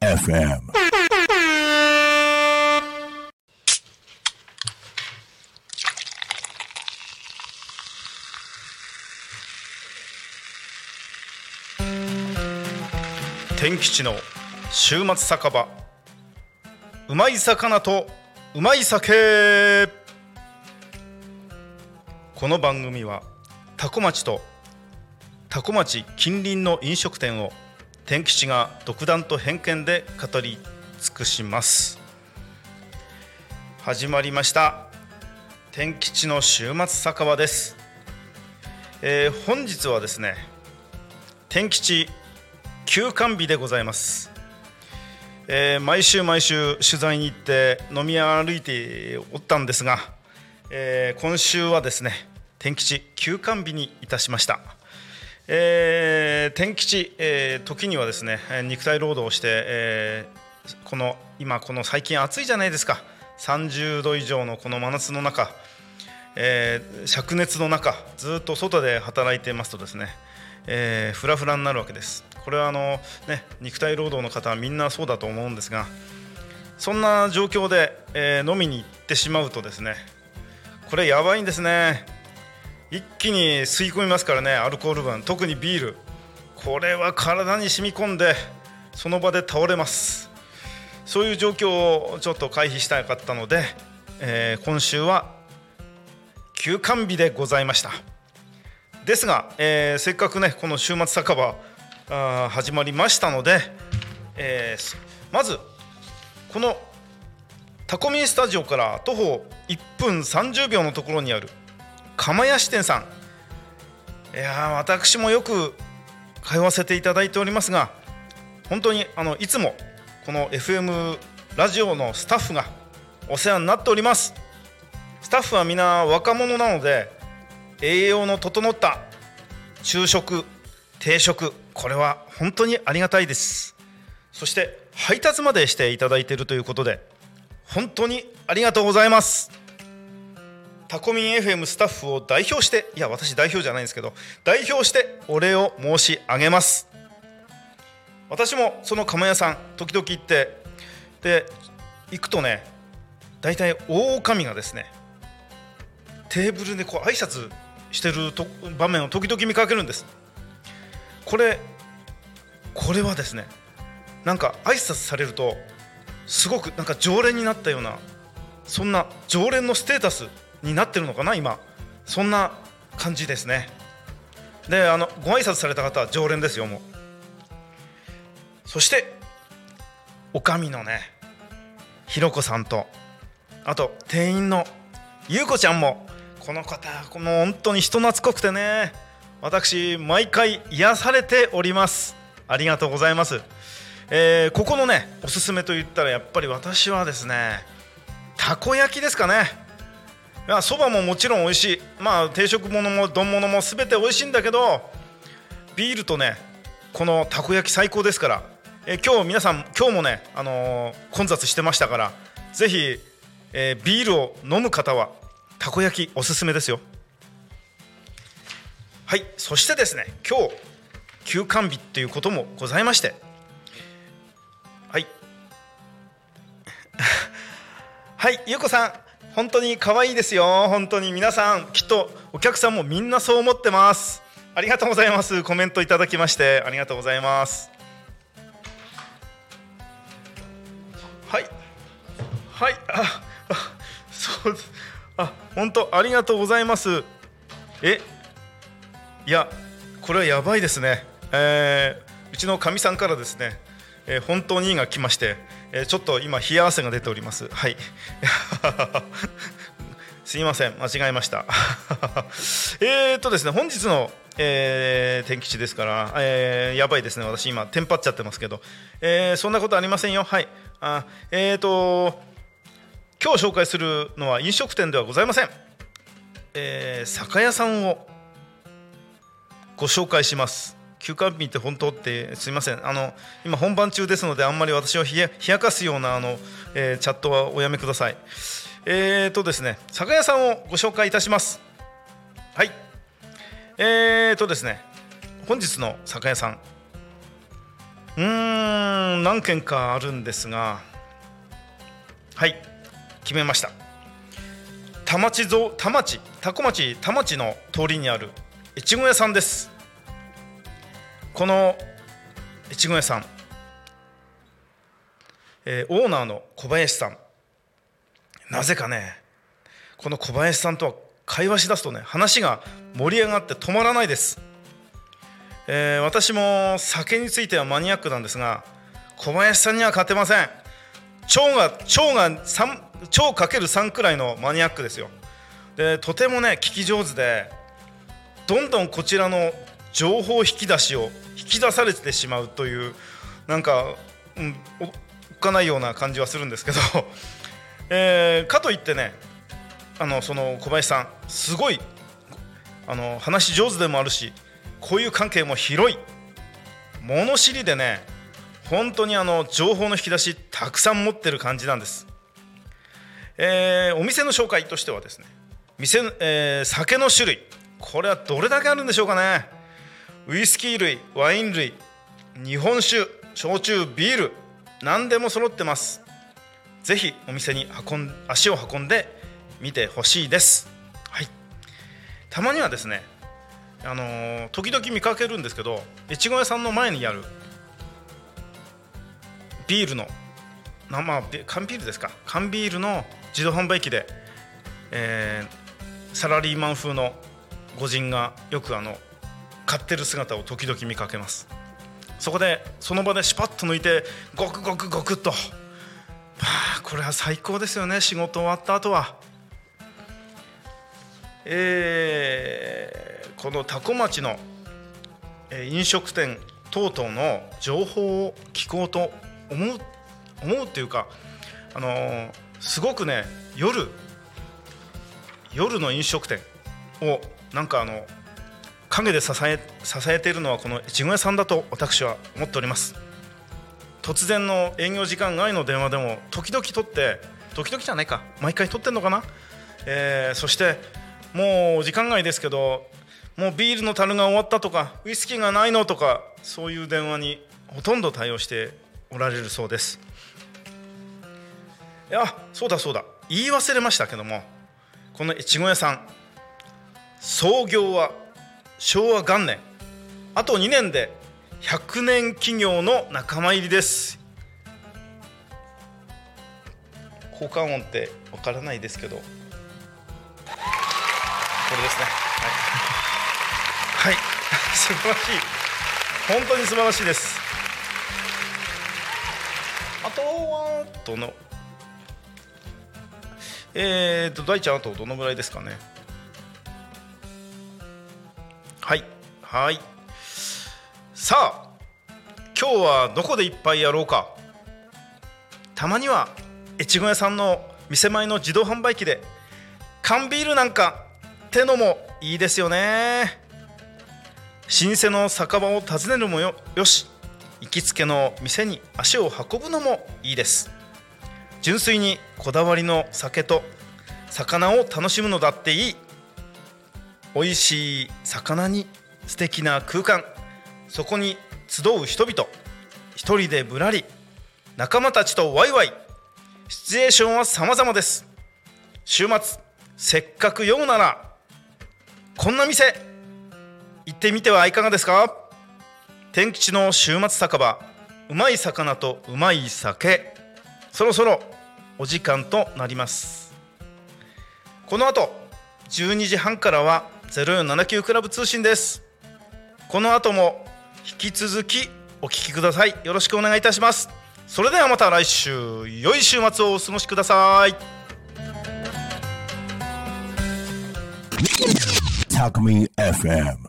FM.「天吉の週末酒場うまい魚とうまい酒」。この番組は多古町と多古町近隣の飲食店を天吉が独断と偏見で語り尽くします。始まりました。天吉の週末酒場です、えー本日はですね天吉休館日でございます、えー毎週毎週取材に行って飲み歩いておったんですが、えー今週はですね天吉休館日にいたしました、えー天吉、えー時にはですね肉体労働をして、えーこの今この最近暑いじゃないですか。30度以上のこの真夏の中えー灼熱の中ずっと外で働いていますとですね、えーフラフラになるわけです。これはあの、ね、肉体労働の方はみんなそうだと思うんですがそんな状況で、えー飲みに行ってしまうとですねこれやばいんですね。一気に吸い込みますからねアルコール分。特にビール。これは体に染み込んでその場で倒れます。そういう状況をちょっと回避したかったので、えー今週は休館日でございました。ですが、えーせっかくねこの週末酒場あ始まりましたので、えーまずこのタコミンスタジオから徒歩1分30秒のところにある釜屋支店さん。いやー私もよく通わせていただいておりますが本当にあのいつもこの FM ラジオのスタッフがお世話になっております。スタッフは皆若者なので栄養の整った昼食定食これは本当にありがたいです。そして配達までしていただいているということで本当にありがとうございます。タコミン FM スタッフを代表していや私代表じゃないんですけど代表してお礼を申し上げます。私もその釜屋さん時々行ってで行くとね大体大女将がですねテーブルでこう挨拶してる場面を時々見かけるんです。これこれはですねなんか挨拶されるとすごくなんか常連になったようなそんな常連のステータスになってるのかな今。そんな感じですね。であのご挨拶された方は常連ですよもう。そしておかみのねひろこさんとあと店員のゆうこちゃんもこの方この本当に人懐っこくてね私毎回癒されております。ありがとうございます、えーここのねおすすめと言ったらやっぱり私はですねたこ焼きですかね。やそばももちろん美味しい。まあ定食物も丼物も全て美味しいんだけどビールとねこのたこ焼き最高ですから、え今日皆さん今日もね、あのー混雑してましたからぜひ、えービールを飲む方はたこ焼きおすすめですよ。はいそしてですね今日休館日ということもございまして。はい。はいゆうこさん。本当に可愛いですよ。本当に皆さんきっとお客さんもみんなそう思ってます。ありがとうございます。コメントいただきましてありがとうございます。はい。はい。ああそうです。あ本当ありがとうございます。えいやこれはやばいですね。えーうちのかみさんからですね、えー本当にいいが来まして、えーちょっと今冷や汗が出ております。はい。すいません間違えました。えっとですね本日の、えー天気地ですから、えーやばいですね私今テンパっちゃってますけど、えーそんなことありませんよ。はい。あえーっと今日紹介するのは飲食店ではございません、えー酒屋さんをご紹介します。休館日って本当ってすいません。あの今本番中ですのであんまり私を冷や冷やかすようなあの、えーチャットはおやめください。えーとですね酒屋さんをご紹介いたします。はい。えーとですね本日の酒屋さん。うーん何軒かあるんですがはい。決めました。田町ぞ田町多古町田町の通りにある越後屋さんです。この越後屋さん、えーオーナーの小林さん。なぜかねこの小林さんとは会話しだすとね話が盛り上がって止まらないです、えー私も酒についてはマニアックなんですが小林さんには勝てません。腸が腸が3腸かける3くらいのマニアックですよ。でとてもね聞き上手でどんどんこちらの情報引き出しを引き出されてしまうというなんか、うん、おっかないような感じはするんですけど、えーかといってねあのその小林さんすごいあの話上手でもあるしこういう関係も広い物知りでね本当にあの情報の引き出したくさん持ってる感じなんです、えーお店の紹介としてはですね店、えー酒の種類これはどれだけあるんでしょうかね。ウイスキー類ワイン類日本酒焼酎ビール何でも揃ってます。ぜひお店に運ん足を運んでみてほしいです。はい。たまにはですねあのー時々見かけるんですけど越後屋さんの前にあるビールのなまあビ缶ビールですか？缶ビールの自動販売機で、えーサラリーマン風の御人がよくあの買ってる姿を時々見かけます。そこでその場でシュパッと抜いてゴクゴクゴクっと。まあこれは最高ですよね。仕事終わった後は。えーこの多古町の飲食店等々の情報を聞こうと思う思うっていうかあのーすごくね夜夜の飲食店をなんかあの陰で支え支えているのはこの越後屋さんだと私は思っております。突然の営業時間外の電話でも時々取って時々じゃないか毎回取ってんのかな、えーそしてもう時間外ですけどもうビールの樽が終わったとかウイスキーがないのとかそういう電話にほとんど対応しておられるそうです。いやそうだそうだ。言い忘れましたけどもこの越後屋さん創業は昭和元年。あと2年で100年企業の仲間入りです。交換音ってわからないですけど。これですね。はい、はい、素晴らしい。本当に素晴らしいです。あとはどの？えーと大ちゃんあとどのぐらいですかね。はい。さあ今日はどこで一杯やろうか。たまには越後屋さんの店前の自動販売機で缶ビールなんかってのもいいですよね。老舗の酒場を訪ねるもよよし行きつけの店に足を運ぶのもいいです。純粋にこだわりの酒と魚を楽しむのだっていい。美味しい魚に素敵な空間。そこに集う人々。一人でぶらり仲間たちとワイワイ。シチュエーションは様々です。週末せっかく酔うならこんな店行ってみてはいかがですか？天吉の週末酒場うまい魚とうまい酒。そろそろお時間となります。この後12時半からは0479クラブ通信です。この後も引き続きお聞きくださいよろしくお願いいたしますそれではまた来週良い週末をお過ごしください Talk Me FM.